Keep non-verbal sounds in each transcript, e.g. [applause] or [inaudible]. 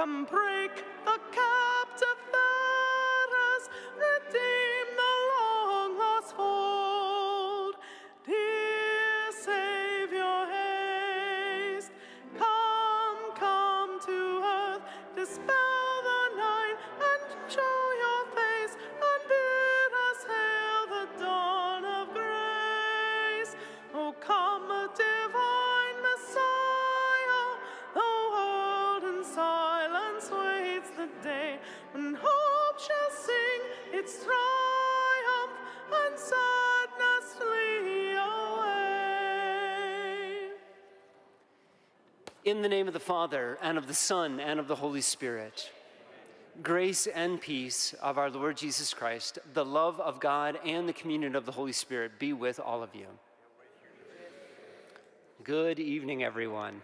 come break In the name of the Father, and of the Son, and of the Holy Spirit, grace and peace of our Lord Jesus Christ, the love of God, and the communion of the Holy Spirit be with all of you. Good evening, everyone.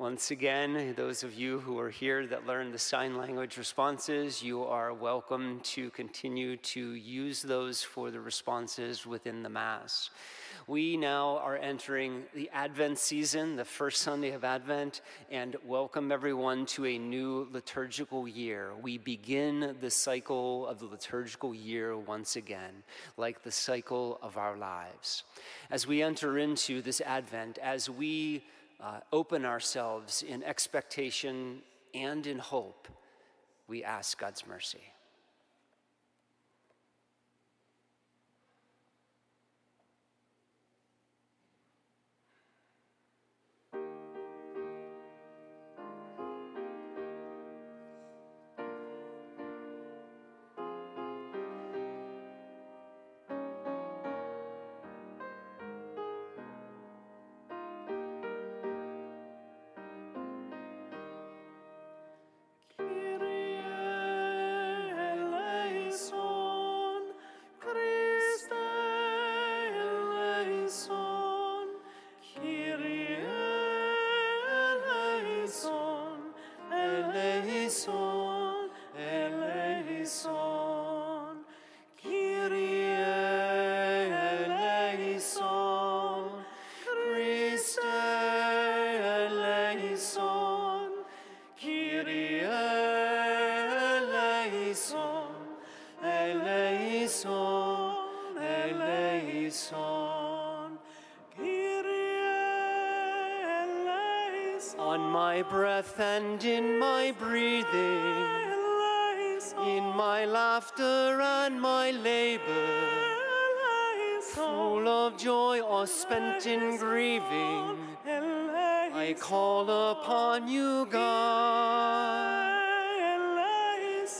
Once again, those of you who are here that learn the sign language responses, you are welcome to continue to use those for the responses within the Mass. We now are entering the Advent season, the first Sunday of Advent, and welcome everyone to a new liturgical year. We begin the cycle of the liturgical year once again, like the cycle of our lives. As we enter into this Advent, as we uh, open ourselves in expectation and in hope, we ask God's mercy. Breath and in my breathing, in my laughter and my labor, full of joy or spent in grieving, I call upon you, God,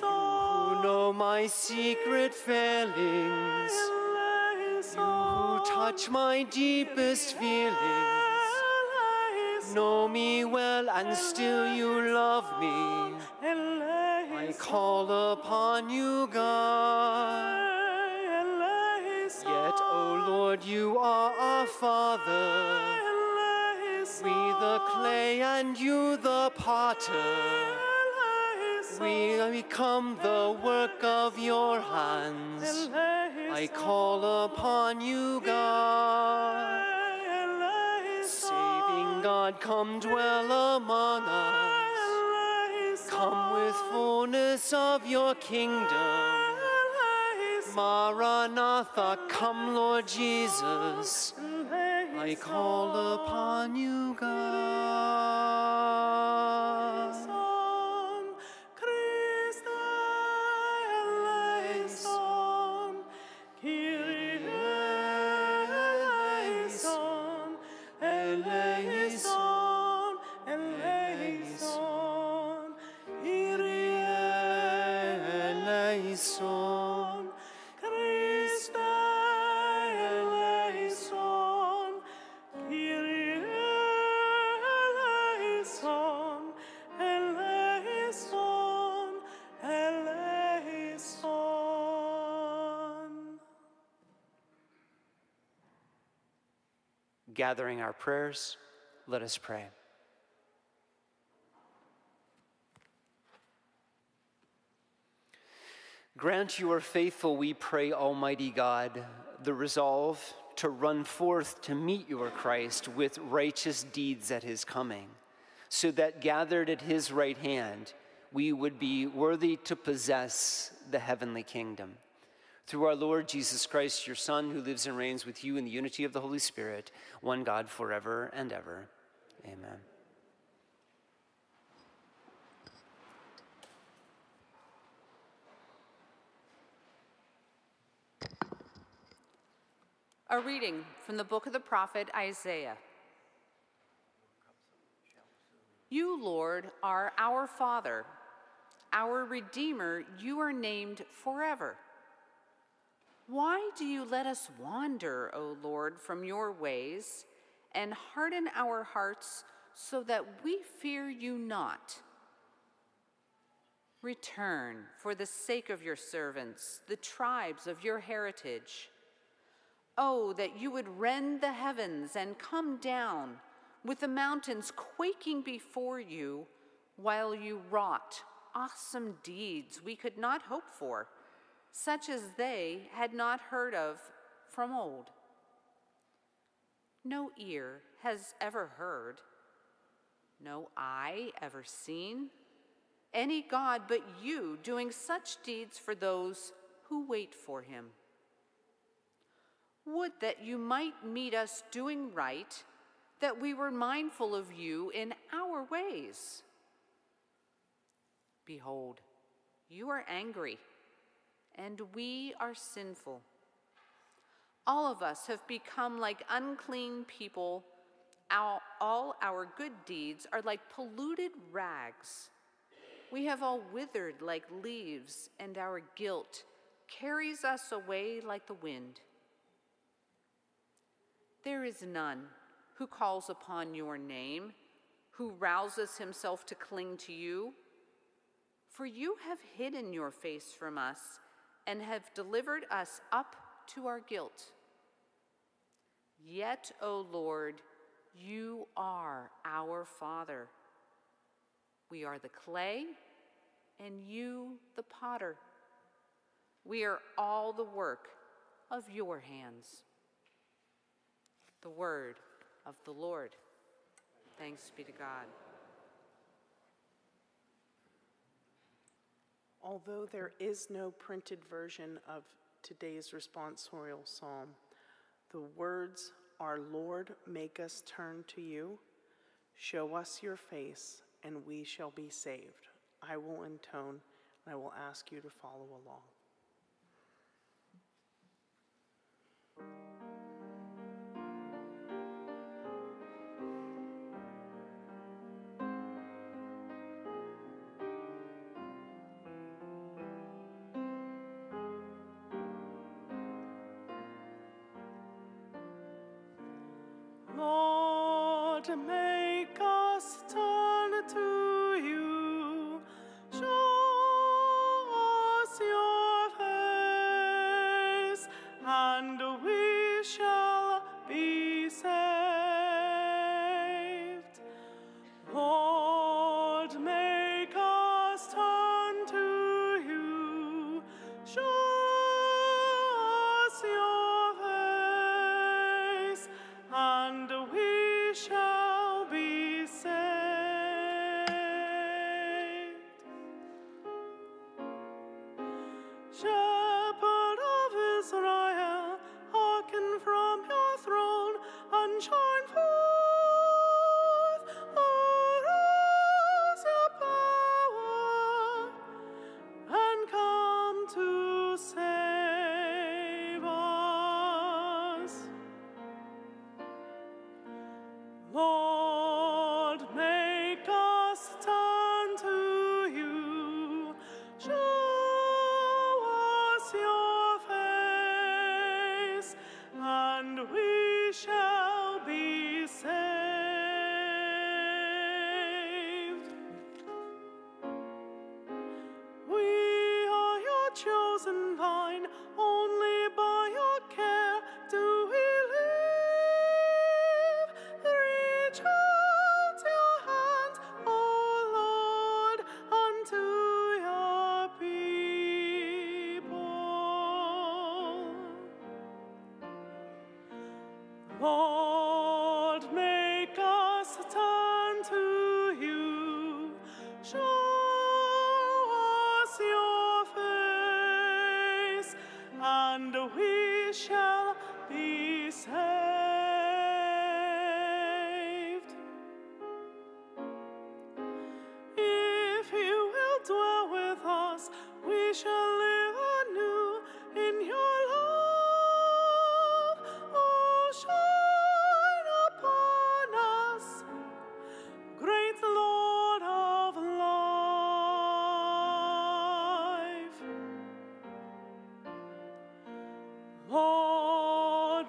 who know my secret failings, you who touch my deepest feelings. Know me well and still you love me. I call upon you, God. Yet, O Lord, you are our Father. We the clay and you the potter. We become the work of your hands. I call upon you, God. God, come dwell among us. Come with fullness of your kingdom. Maranatha, come, Lord Jesus. I call upon you, God. Gathering our prayers, let us pray. Grant you are faithful, we pray, Almighty God, the resolve to run forth to meet your Christ with righteous deeds at his coming, so that gathered at his right hand, we would be worthy to possess the heavenly kingdom. Through our Lord Jesus Christ, your Son, who lives and reigns with you in the unity of the Holy Spirit, one God forever and ever. Amen. A reading from the book of the prophet Isaiah. You, Lord, are our Father, our Redeemer, you are named forever. Why do you let us wander, O Lord, from your ways, and harden our hearts so that we fear you not? Return for the sake of your servants, the tribes of your heritage. Oh, that you would rend the heavens and come down, with the mountains quaking before you, while you wrought awesome deeds we could not hope for, such as they had not heard of from old. No ear has ever heard, no eye ever seen any God but you doing such deeds for those who wait for him. Would that you might meet us doing right, that we were mindful of you in our ways. Behold, you are angry, and we are sinful. All of us have become like unclean people. All, our good deeds are like polluted rags. We have all withered like leaves, and our guilt carries us away like the wind. There is none who calls upon your name, who rouses himself to cling to you. For you have hidden your face from us and have delivered us up to our guilt. Yet, O Lord, you are our Father. We are the clay, and you the potter. We are all the work of your hands. The word of the Lord. Thanks be to God. Although there is no printed version of today's responsorial psalm, the words, Our Lord, make us turn to you, show us your face, and we shall be saved. I will intone, and I will ask you to follow along. Lord, make us turn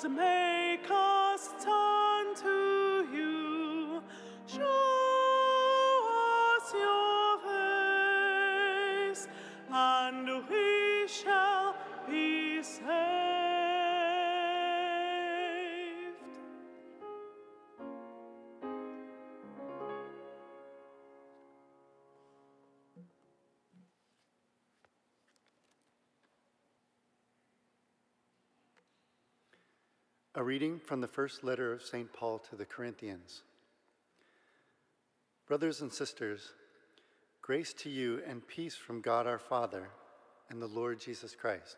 Lord, make us from the first letter of St. Paul to the Corinthians. Brothers and sisters, grace to you and peace from God our Father and the Lord Jesus Christ.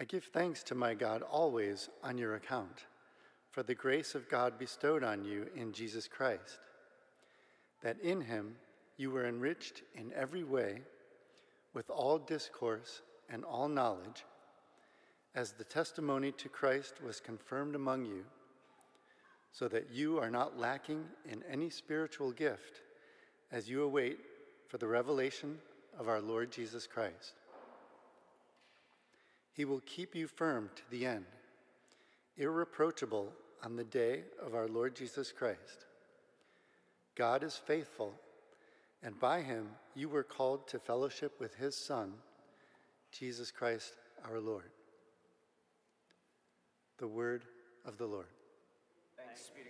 I give thanks to my God always on your account for the grace of God bestowed on you in Jesus Christ, that in him you were enriched in every way with all discourse and all knowledge as the testimony to Christ was confirmed among you, so that you are not lacking in any spiritual gift as you await for the revelation of our Lord Jesus Christ. He will keep you firm to the end, irreproachable on the day of our Lord Jesus Christ. God is faithful, and by him you were called to fellowship with his Son, Jesus Christ our Lord. The word of the Lord. Thanks be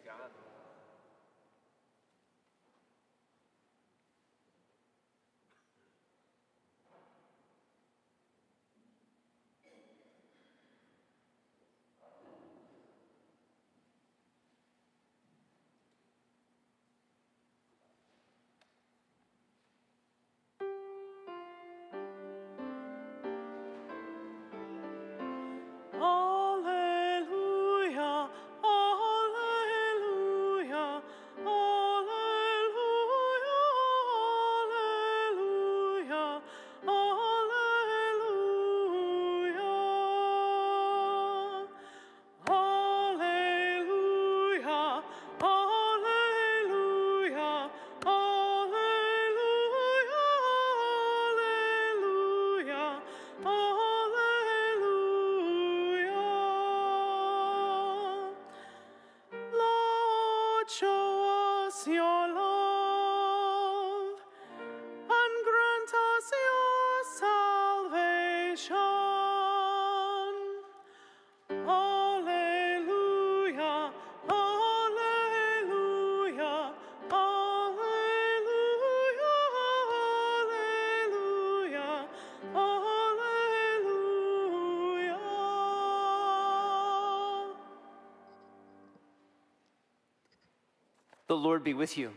The Lord be with you.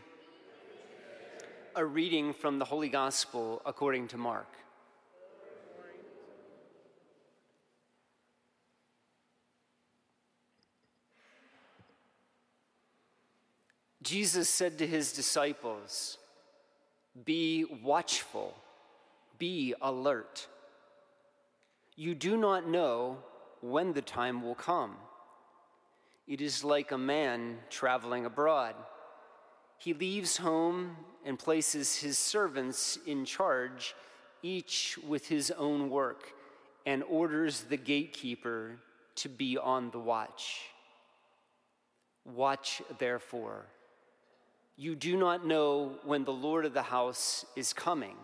A reading from the Holy Gospel according to Mark. Jesus said to his disciples, Be watchful, be alert. You do not know when the time will come. It is like a man traveling abroad. He leaves home and places his servants in charge, each with his own work, and orders the gatekeeper to be on the watch. Watch, therefore. You do not know when the Lord of the house is coming,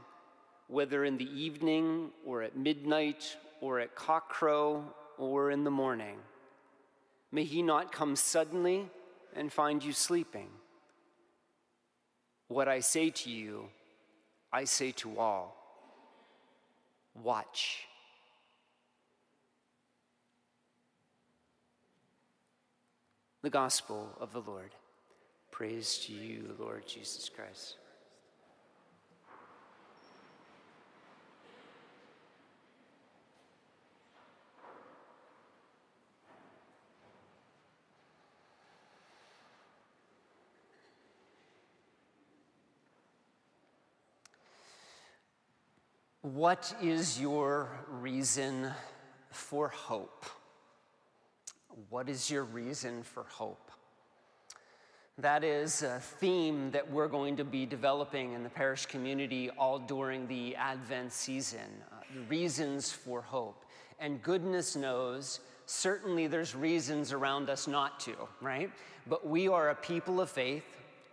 whether in the evening or at midnight or at cockcrow or in the morning. May he not come suddenly and find you sleeping. What I say to you, I say to all watch. The Gospel of the Lord. Praise to you, Lord Jesus Christ. What is your reason for hope? What is your reason for hope? That is a theme that we're going to be developing in the parish community all during the Advent season uh, the reasons for hope. And goodness knows, certainly there's reasons around us not to, right? But we are a people of faith,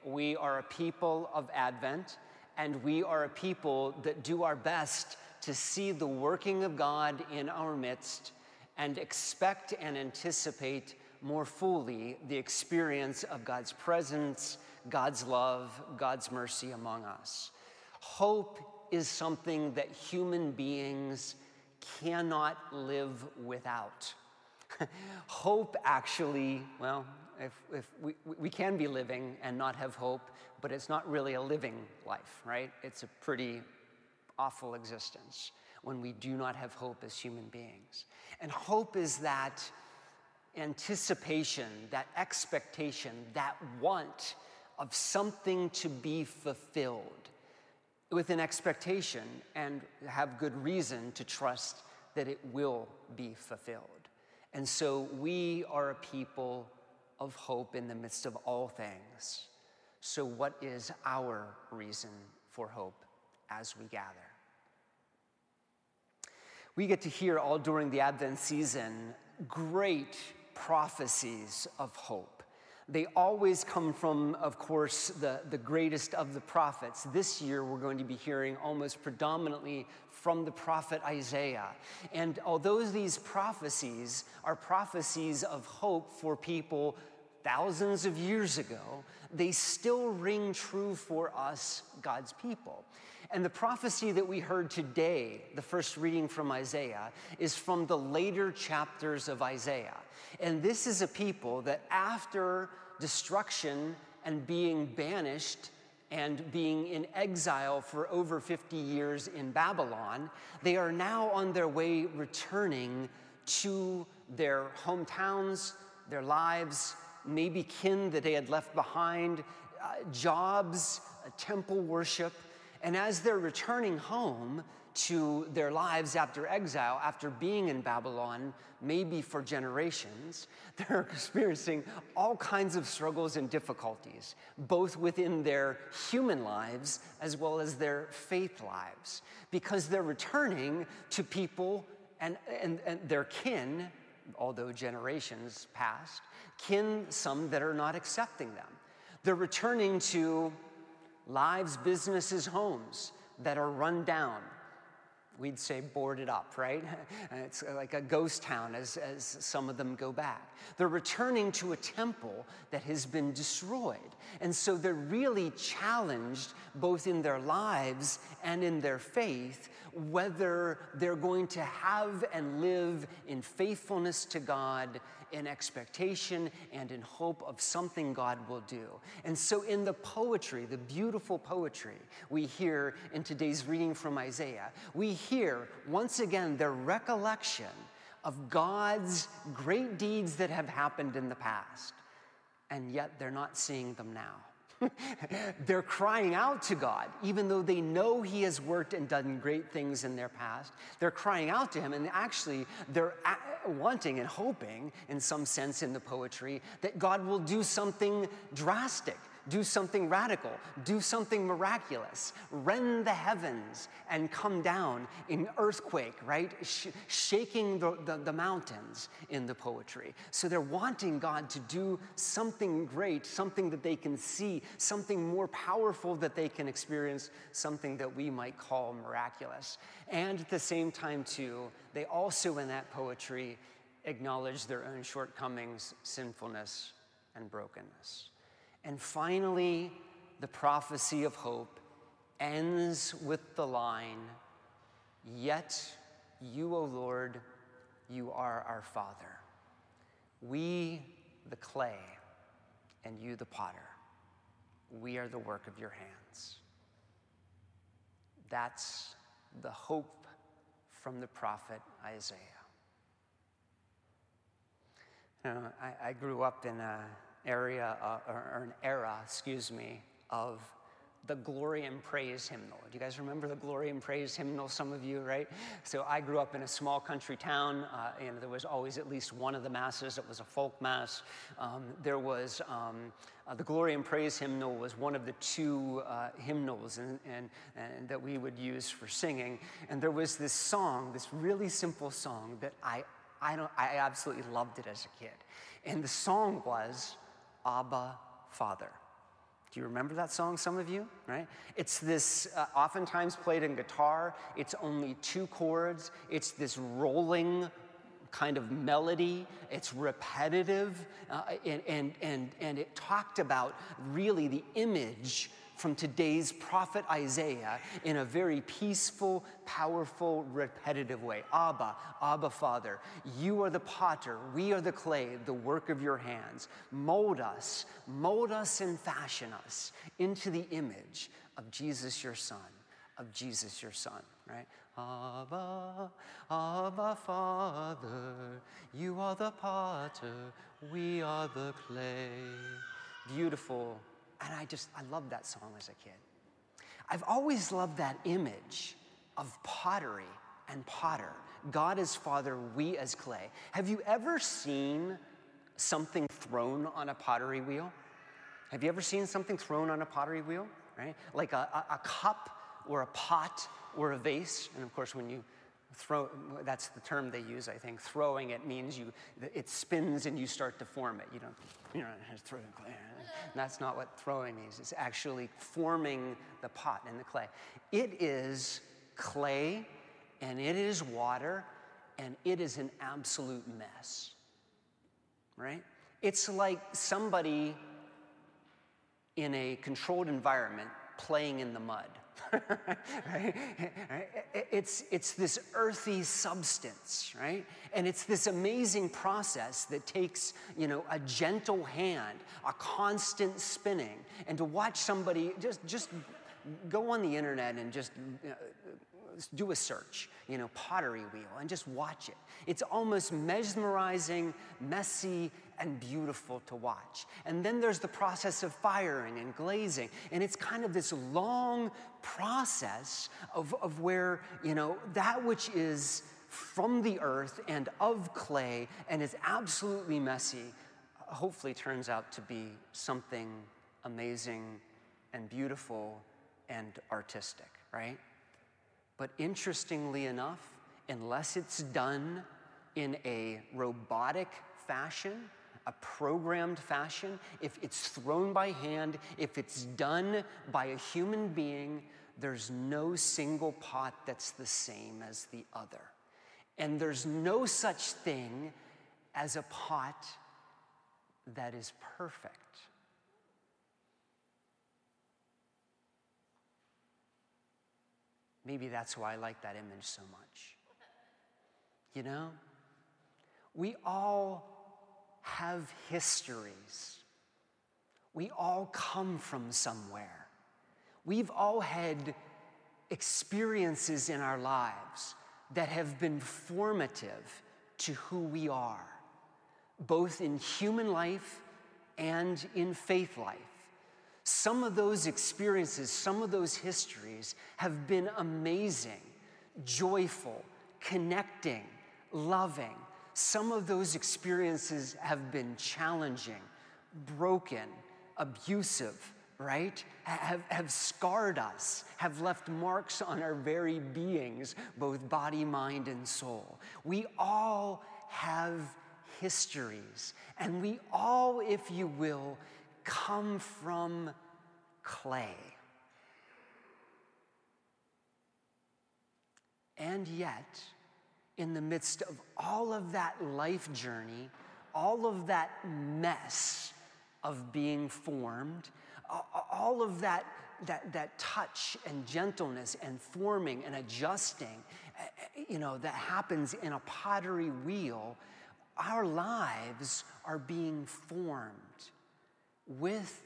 we are a people of Advent and we are a people that do our best to see the working of God in our midst and expect and anticipate more fully the experience of God's presence, God's love, God's mercy among us. Hope is something that human beings cannot live without. [laughs] hope actually, well, if, if we, we can be living and not have hope, but it's not really a living life, right? It's a pretty awful existence when we do not have hope as human beings. And hope is that anticipation, that expectation, that want of something to be fulfilled with an expectation and have good reason to trust that it will be fulfilled. And so we are a people of hope in the midst of all things. So, what is our reason for hope as we gather? We get to hear all during the Advent season great prophecies of hope. They always come from, of course, the, the greatest of the prophets. This year, we're going to be hearing almost predominantly from the prophet Isaiah. And although these prophecies are prophecies of hope for people thousands of years ago, they still ring true for us, God's people. And the prophecy that we heard today, the first reading from Isaiah, is from the later chapters of Isaiah. And this is a people that after destruction and being banished and being in exile for over 50 years in Babylon, they are now on their way returning to their hometowns, their lives, maybe kin that they had left behind, uh, jobs, uh, temple worship. And as they're returning home to their lives after exile, after being in Babylon, maybe for generations, [laughs] they're experiencing all kinds of struggles and difficulties, both within their human lives as well as their faith lives, because they're returning to people and, and, and their kin, although generations passed, kin some that are not accepting them. They're returning to lives, businesses, homes that are run down. We'd say boarded up, right? [laughs] It's like a ghost town as, as some of them go back. They're returning to a temple that has been destroyed. And so they're really challenged both in their lives and in their faith whether they're going to have and live in faithfulness to God in expectation and in hope of something God will do. And so, in the poetry, the beautiful poetry we hear in today's reading from Isaiah, we hear once again the recollection of God's great deeds that have happened in the past, and yet they're not seeing them now. [laughs] They're crying out to God, even though they know He has worked and done great things in their past. They're crying out to Him, and actually, they're wanting and hoping, in some sense, in the poetry, that God will do something drastic do something radical, do something miraculous, rend the heavens and come down in earthquake, right? Sh- shaking the, the, the mountains in the poetry. So they're wanting God to do something great, something that they can see, something more powerful that they can experience, something that we might call miraculous. And at the same time, too, they also in that poetry acknowledge their own shortcomings, sinfulness, and brokenness. And finally, the prophecy of hope ends with the line Yet you, O Lord, you are our Father. We, the clay, and you the potter. We are the work of your hands. That's the hope from the prophet Isaiah. You know, I, I grew up in an area, uh, or, an era, excuse me, of the glory and praise hymnal. Do you guys remember the glory and praise hymnal? Some of you, right? So I grew up in a small country town, uh, and there was always at least one of the masses. It was a folk mass. Um, there was um, uh, the glory and praise hymnal was one of the two uh, hymnals and, and, and that we would use for singing. And there was this song, this really simple song that I, I, don't, I absolutely loved it as a kid. And the song was Abba Father. Do you remember that song, some of you? Right? It's this, uh, oftentimes played in guitar. It's only two chords. It's this rolling kind of melody. It's repetitive. Uh, and, and, and, and it talked about really the image from today's prophet Isaiah in a very peaceful, powerful, repetitive way. Abba, Abba Father, you are the potter, we are the clay, the work of your hands. Mold us, mold us and fashion us into the image of Jesus your Son, of Jesus your Son, right? Abba, Abba Father, you are the potter, we are the clay. Beautiful and I just, I loved that song as a kid. I've always loved that image of pottery and potter. God as Father, we as clay. Have you ever seen something thrown on a pottery wheel? Have you ever seen something thrown on a pottery wheel? Right? Like a, a, a cup or a pot or a vase. And of course, when you throw, that's the term they use, I think. Throwing it means you, it spins and you start to form it. You don't, you know, throw. That's not what throwing means. It's actually forming the pot in the clay. It is clay and it is water and it is an absolute mess. Right? It's like somebody in a controlled environment playing in the mud. [laughs] right? It's, it's this earthy substance, right? And it's this amazing process that takes, you know, a gentle hand, a constant spinning, and to watch somebody just, just go on the internet and just uh, do a search, you know, pottery wheel, and just watch it. It's almost mesmerizing, messy, and beautiful to watch. And then there's the process of firing and glazing. And it's kind of this long process of, of where, you know, that which is from the earth and of clay and is absolutely messy, hopefully turns out to be something amazing and beautiful and artistic, right? But interestingly enough, unless it's done in a robotic fashion, a programmed fashion, if it's thrown by hand, if it's done by a human being, there's no single pot that's the same as the other. And there's no such thing as a pot that is perfect. Maybe that's why I like that image so much. You know, we all have histories. We all come from somewhere. We've all had experiences in our lives that have been formative to who we are, both in human life and in faith life. Some of those experiences, some of those histories have been amazing, joyful, connecting, loving. Some of those experiences have been challenging, broken, abusive, right? Have, have scarred us, have left marks on our very beings, both body, mind, and soul. We all have histories, and we all, if you will, come from clay. And yet, in the midst of all of that life journey, all of that mess of being formed, all of that, that, that touch and gentleness and forming and adjusting, eh, eh, you know, that happens in a pottery wheel, our lives are being formed with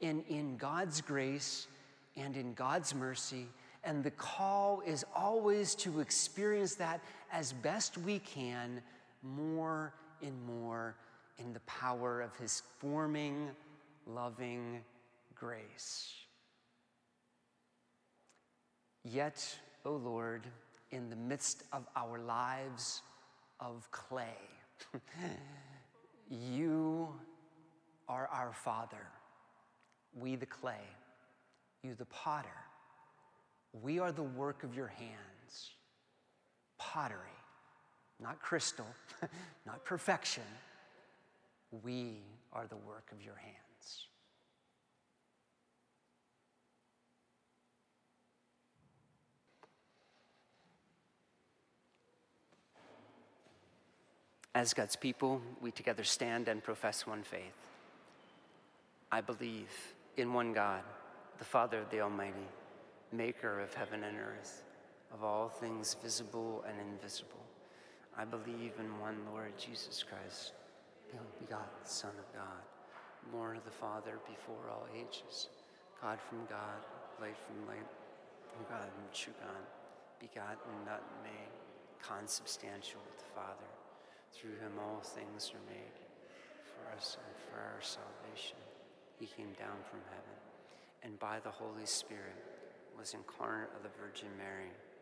and in God's grace and in God's mercy. And the call is always to experience that as best we can, more and more in the power of His forming, loving grace. Yet, O oh Lord, in the midst of our lives of clay, [laughs] you are our Father, we the clay, you the potter. We are the work of your hands, pottery, not crystal, [laughs] not perfection. We are the work of your hands. As God's people, we together stand and profess one faith. I believe in one God, the Father, of the Almighty, maker of heaven and earth, of all things visible and invisible. I believe in one Lord Jesus Christ, the only begotten Son of God, born of the Father before all ages, God from God, light from light, God and true God, begotten, not made, consubstantial with the Father through him all things are made. For us and for our salvation, he came down from heaven, and by the Holy Spirit was incarnate of the Virgin Mary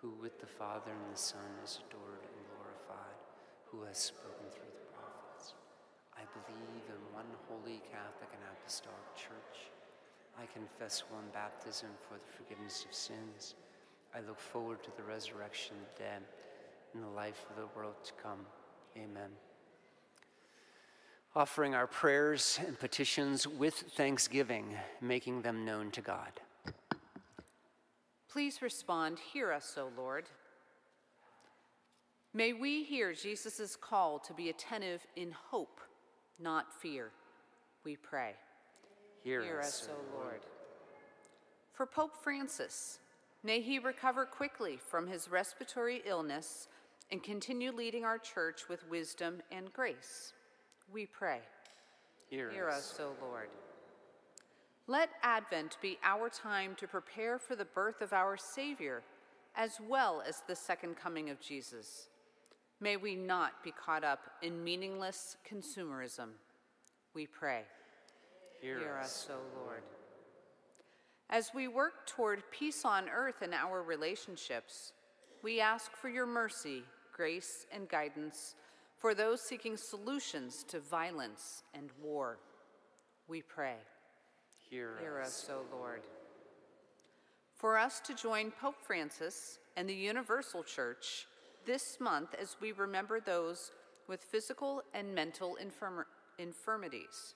who with the Father and the Son is adored and glorified, who has spoken through the prophets. I believe in one holy Catholic and Apostolic Church. I confess one baptism for the forgiveness of sins. I look forward to the resurrection of the dead in the life of the world to come. Amen. Offering our prayers and petitions with thanksgiving, making them known to God. Please respond, Hear us, O Lord. May we hear Jesus' call to be attentive in hope, not fear. We pray. Hear, Hear us, us, O Lord. For Pope Francis, may he recover quickly from his respiratory illness and continue leading our church with wisdom and grace. We pray. Hear, Hear us, O Lord. Let Advent be our time to prepare for the birth of our Savior, as well as the second coming of Jesus. May we not be caught up in meaningless consumerism. We pray. Hear, Hear us. us, O Lord. As we work toward peace on earth in our relationships, we ask for your mercy, grace, and guidance for those seeking solutions to violence and war. We pray. Hear, Hear us. us, O Lord. For us to join Pope Francis and the Universal Church this month as we remember those with physical and mental infirm- infirmities.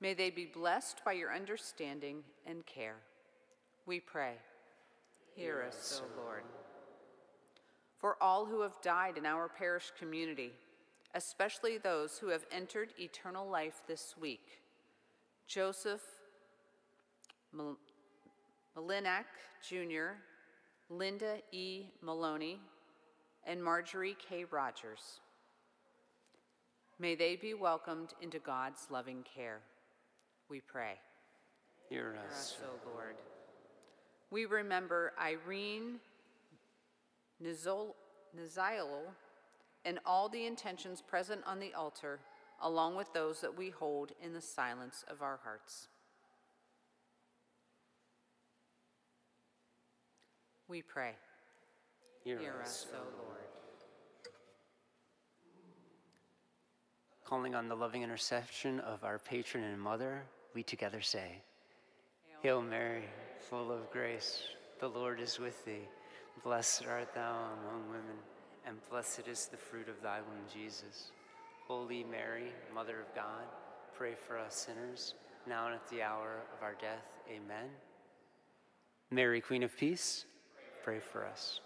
May they be blessed by your understanding and care. We pray. Hear us, O Lord. For all who have died in our parish community, especially those who have entered eternal life this week, Joseph Malinak Jr., Linda E. Maloney, and Marjorie K. Rogers. May they be welcomed into God's loving care. We pray. Hear Hear us. us, O Lord. We remember Irene Nizol- and all the intentions present on the altar, along with those that we hold in the silence of our hearts. We pray. Hear, Hear us. us, O Lord. Calling on the loving intercession of our patron and mother, we together say, Hail Mary, full of grace, the Lord is with thee. Blessed art thou among women, and blessed is the fruit of thy womb, Jesus. Holy Mary, Mother of God, pray for us sinners, now and at the hour of our death. Amen. Mary, Queen of Peace, pray for us.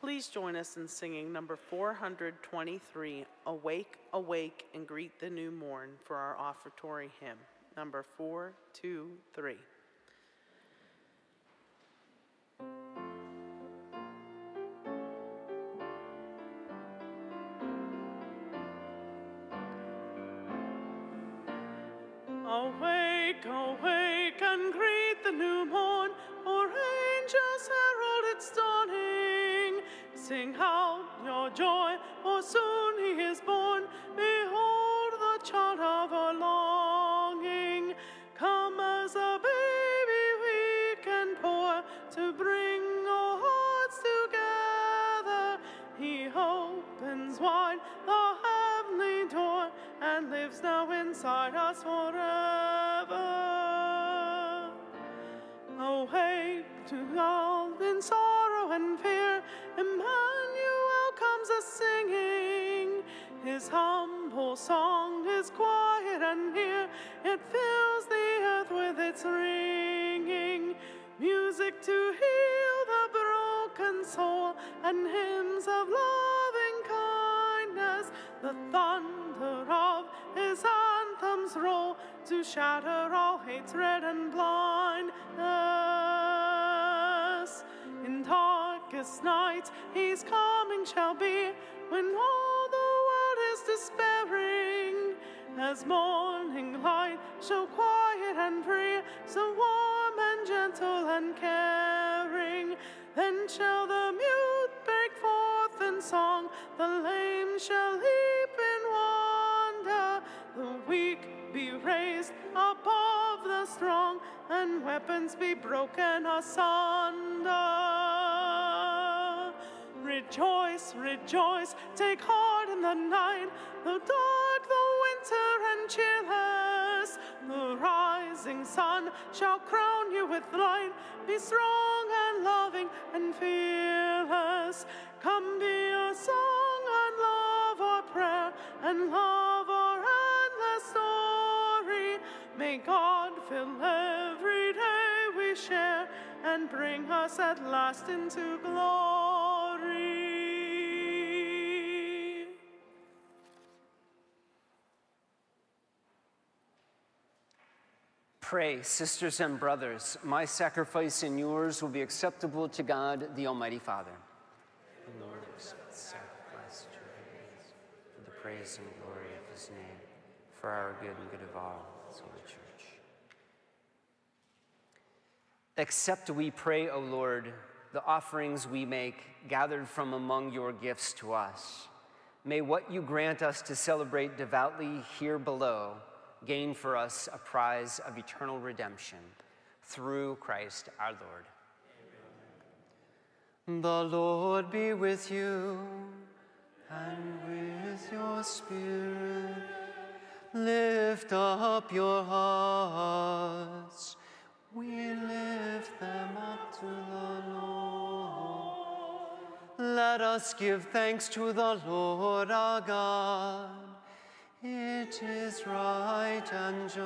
Please join us in singing number 423, Awake, Awake, and Greet the New Morn for our offertory hymn. Number 423. Awake, awake, and greet the new morn, for angels herald its dawning. Sing out your joy, for soon he is born. Behold the child of our longing. Come as a baby weak and poor, to bring our hearts together. He opens wide the heavenly door and lives now inside us forever. To all in sorrow and fear, Emmanuel comes a singing. His humble song is quiet and near, it fills the earth with its ringing. Music to heal the broken soul, and hymns of loving kindness. The thunder of his anthems roll to shatter all hatred and blindness. Darkest nights, his coming shall be when all the world is despairing. As morning light, so quiet and free, so warm and gentle and caring. Then shall the mute break forth in song, the lame shall leap in wonder, the weak be raised above the strong, and weapons be broken asunder. Rejoice, rejoice, take heart in the night, the dark, the winter, and cheerless. The rising sun shall crown you with light. Be strong and loving and fearless. Come be a song and love our prayer and love our endless story. May God fill every day we share and bring us at last into glory. Pray, sisters and brothers, my sacrifice and yours will be acceptable to God, the Almighty Father. The Lord accepts sacrifice at your hands for the praise and glory of his name, for our good and good of all his holy church. Accept, we pray, O Lord, the offerings we make gathered from among your gifts to us. May what you grant us to celebrate devoutly here below gain for us a prize of eternal redemption through Christ our Lord. The Lord be with you and with your spirit. Lift up your hearts. We lift them up to the Lord. Let us give thanks to the Lord our God. It is right and just.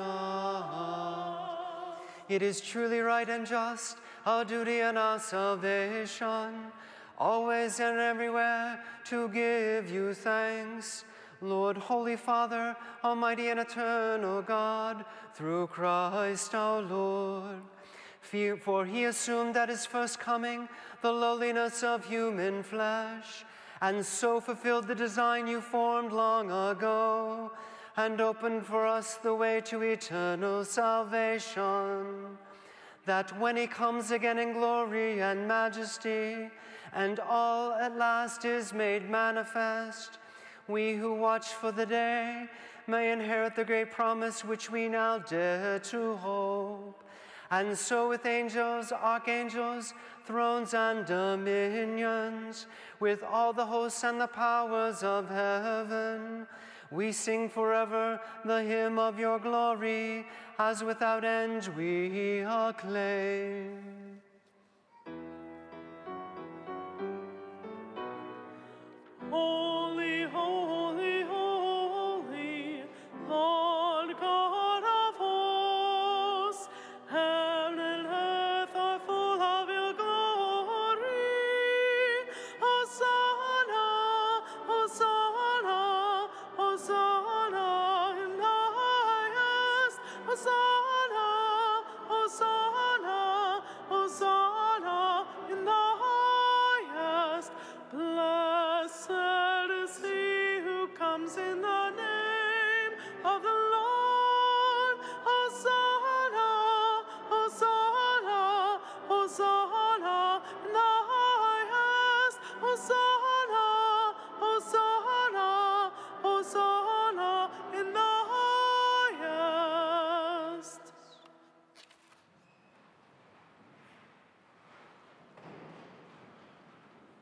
It is truly right and just, our duty and our salvation, always and everywhere to give you thanks. Lord, Holy Father, Almighty and eternal God, through Christ our Lord. For he assumed at his first coming the lowliness of human flesh, and so fulfilled the design you formed long ago, and opened for us the way to eternal salvation. That when he comes again in glory and majesty, and all at last is made manifest, we who watch for the day may inherit the great promise which we now dare to hope. And so, with angels, archangels, thrones, and dominions, with all the hosts and the powers of heaven, we sing forever the hymn of your glory, as without end we acclaim. Holy,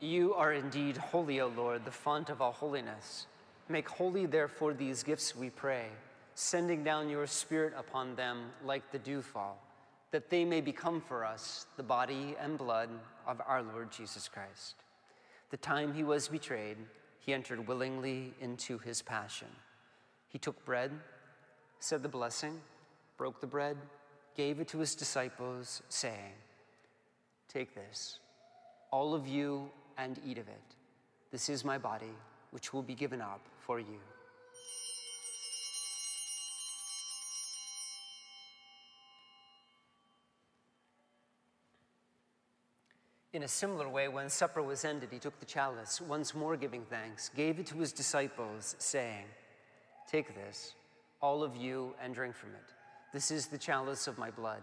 You are indeed holy, O Lord, the font of all holiness. Make holy, therefore, these gifts, we pray, sending down your Spirit upon them like the dewfall, that they may become for us the body and blood of our Lord Jesus Christ. The time he was betrayed, he entered willingly into his passion. He took bread, said the blessing, broke the bread, gave it to his disciples, saying, Take this, all of you, and eat of it. This is my body, which will be given up for you. In a similar way, when supper was ended, he took the chalice, once more giving thanks, gave it to his disciples, saying, Take this, all of you, and drink from it. This is the chalice of my blood,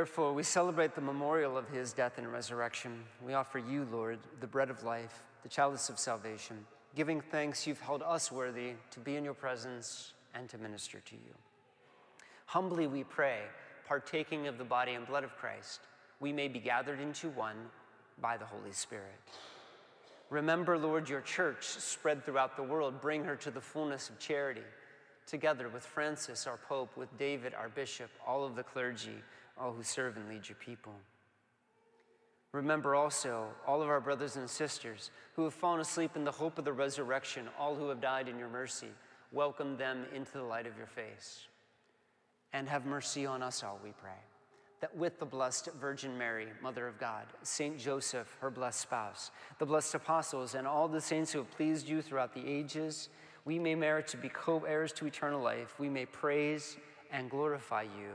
Therefore, we celebrate the memorial of his death and resurrection. We offer you, Lord, the bread of life, the chalice of salvation, giving thanks you've held us worthy to be in your presence and to minister to you. Humbly we pray, partaking of the body and blood of Christ, we may be gathered into one by the Holy Spirit. Remember, Lord, your church spread throughout the world. Bring her to the fullness of charity, together with Francis, our Pope, with David, our Bishop, all of the clergy, all who serve and lead your people. Remember also all of our brothers and sisters who have fallen asleep in the hope of the resurrection, all who have died in your mercy. Welcome them into the light of your face. And have mercy on us all, we pray, that with the blessed Virgin Mary, Mother of God, Saint Joseph, her blessed spouse, the blessed apostles, and all the saints who have pleased you throughout the ages, we may merit to be co heirs to eternal life. We may praise and glorify you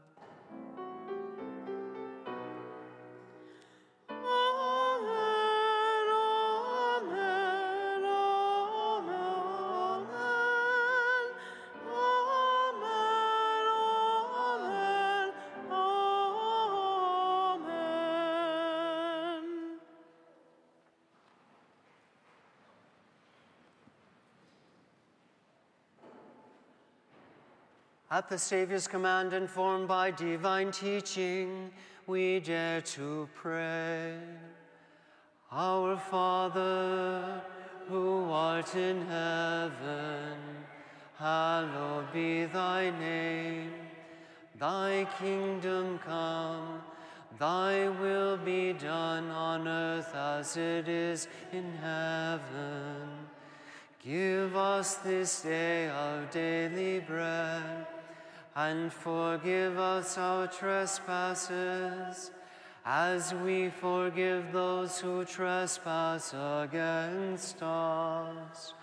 At the Savior's command, informed by divine teaching, we dare to pray. Our Father, who art in heaven, hallowed be thy name. Thy kingdom come, thy will be done on earth as it is in heaven. Give us this day our daily bread, and forgive us our trespasses, as we forgive those who trespass against us.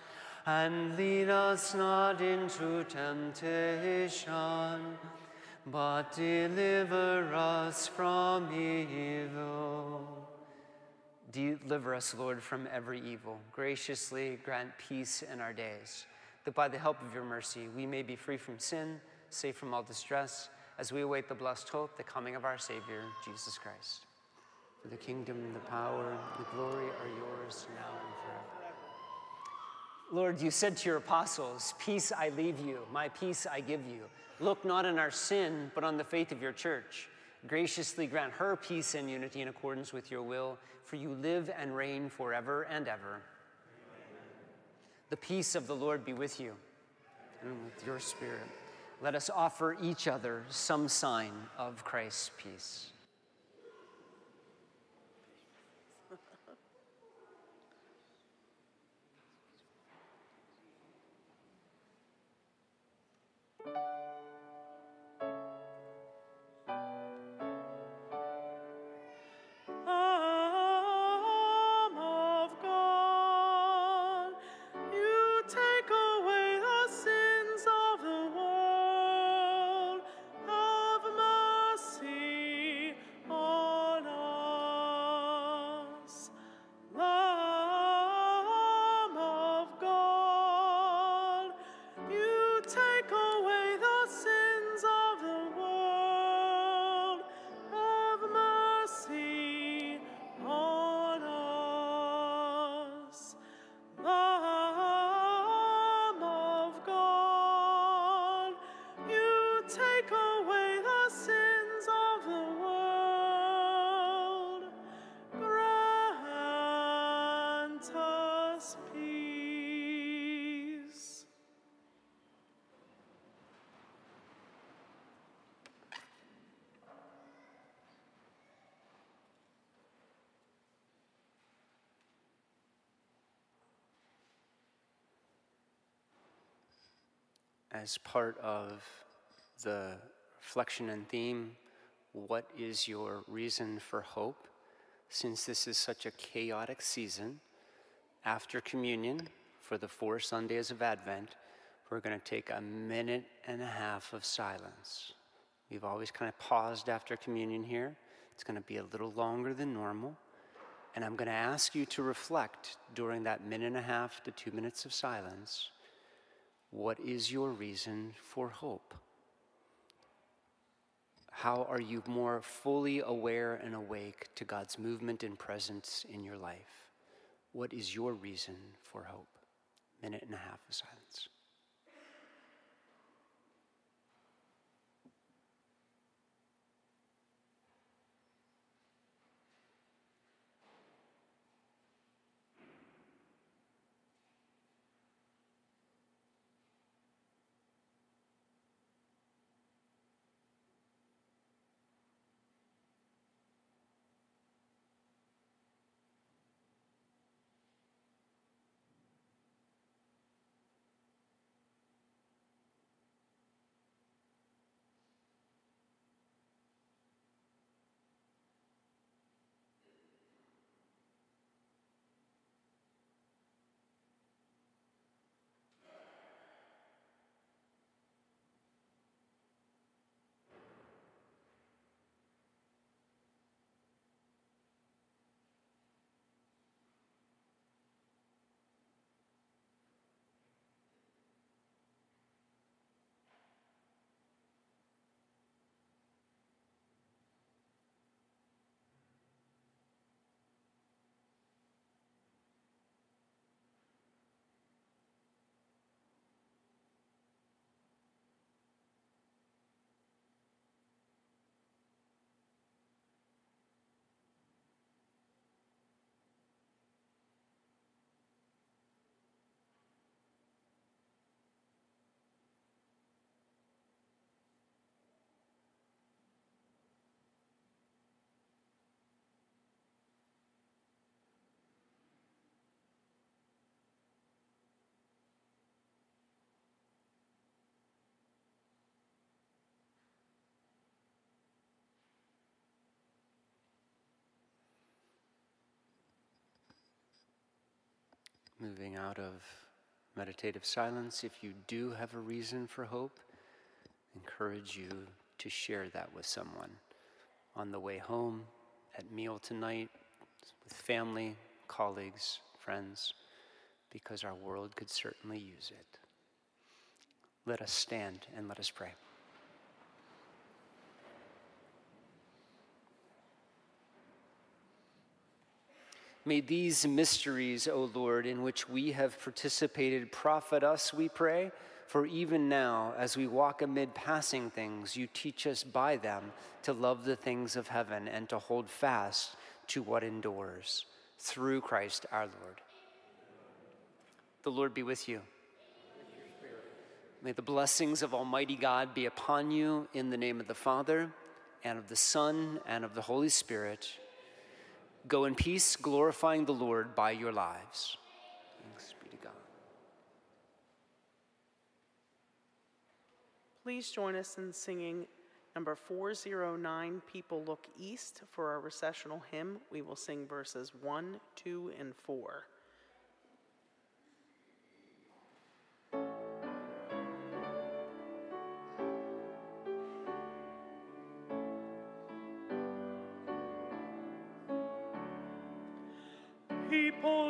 And lead us not into temptation, but deliver us from evil. Deliver us, Lord, from every evil. Graciously grant peace in our days, that by the help of your mercy we may be free from sin, safe from all distress, as we await the blessed hope, the coming of our Savior, Jesus Christ. For the kingdom, the power, the glory are yours now and forever. Lord, you said to your apostles, Peace I leave you, my peace I give you. Look not on our sin, but on the faith of your church. Graciously grant her peace and unity in accordance with your will, for you live and reign forever and ever. The peace of the Lord be with you and with your spirit. Let us offer each other some sign of Christ's peace. As part of the reflection and theme, what is your reason for hope? Since this is such a chaotic season, after communion, for the four Sundays of Advent, we're going to take a minute and a half of silence. We've always kind of paused after communion here. It's going to be a little longer than normal. And I'm going to ask you to reflect during that minute and a half to two minutes of silence what is your reason for hope? How are you more fully aware and awake to God's movement and presence in your life? What is your reason for hope? Minute and a half of silence. Moving out of meditative silence, if you do have a reason for hope, encourage you to share that with someone on the way home, at meal tonight, with family, colleagues, friends, because our world could certainly use it. Let us stand and let us pray. May these mysteries, O Lord, in which we have participated, profit us, we pray. For even now, as we walk amid passing things, you teach us by them to love the things of heaven and to hold fast to what endures. Through Christ our Lord. The Lord be with you. May the blessings of Almighty God be upon you in the name of the Father, and of the Son, and of the Holy Spirit. Go in peace, glorifying the Lord by your lives. Thanks be to God. Please join us in singing number 409 People Look East for our recessional hymn. We will sing verses 1, 2, and 4. Oh.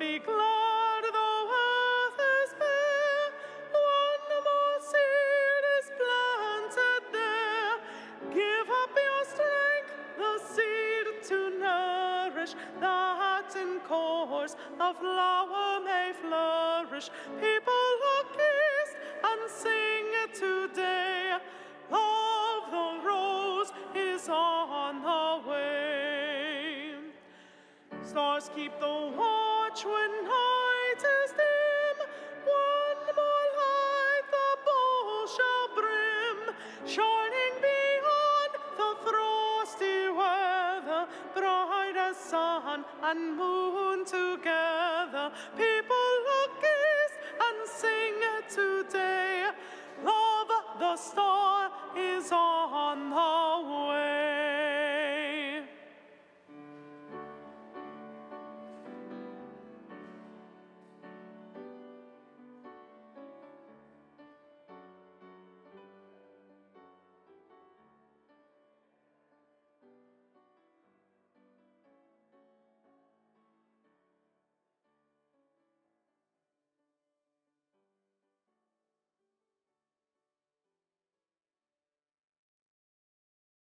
be clear. one more.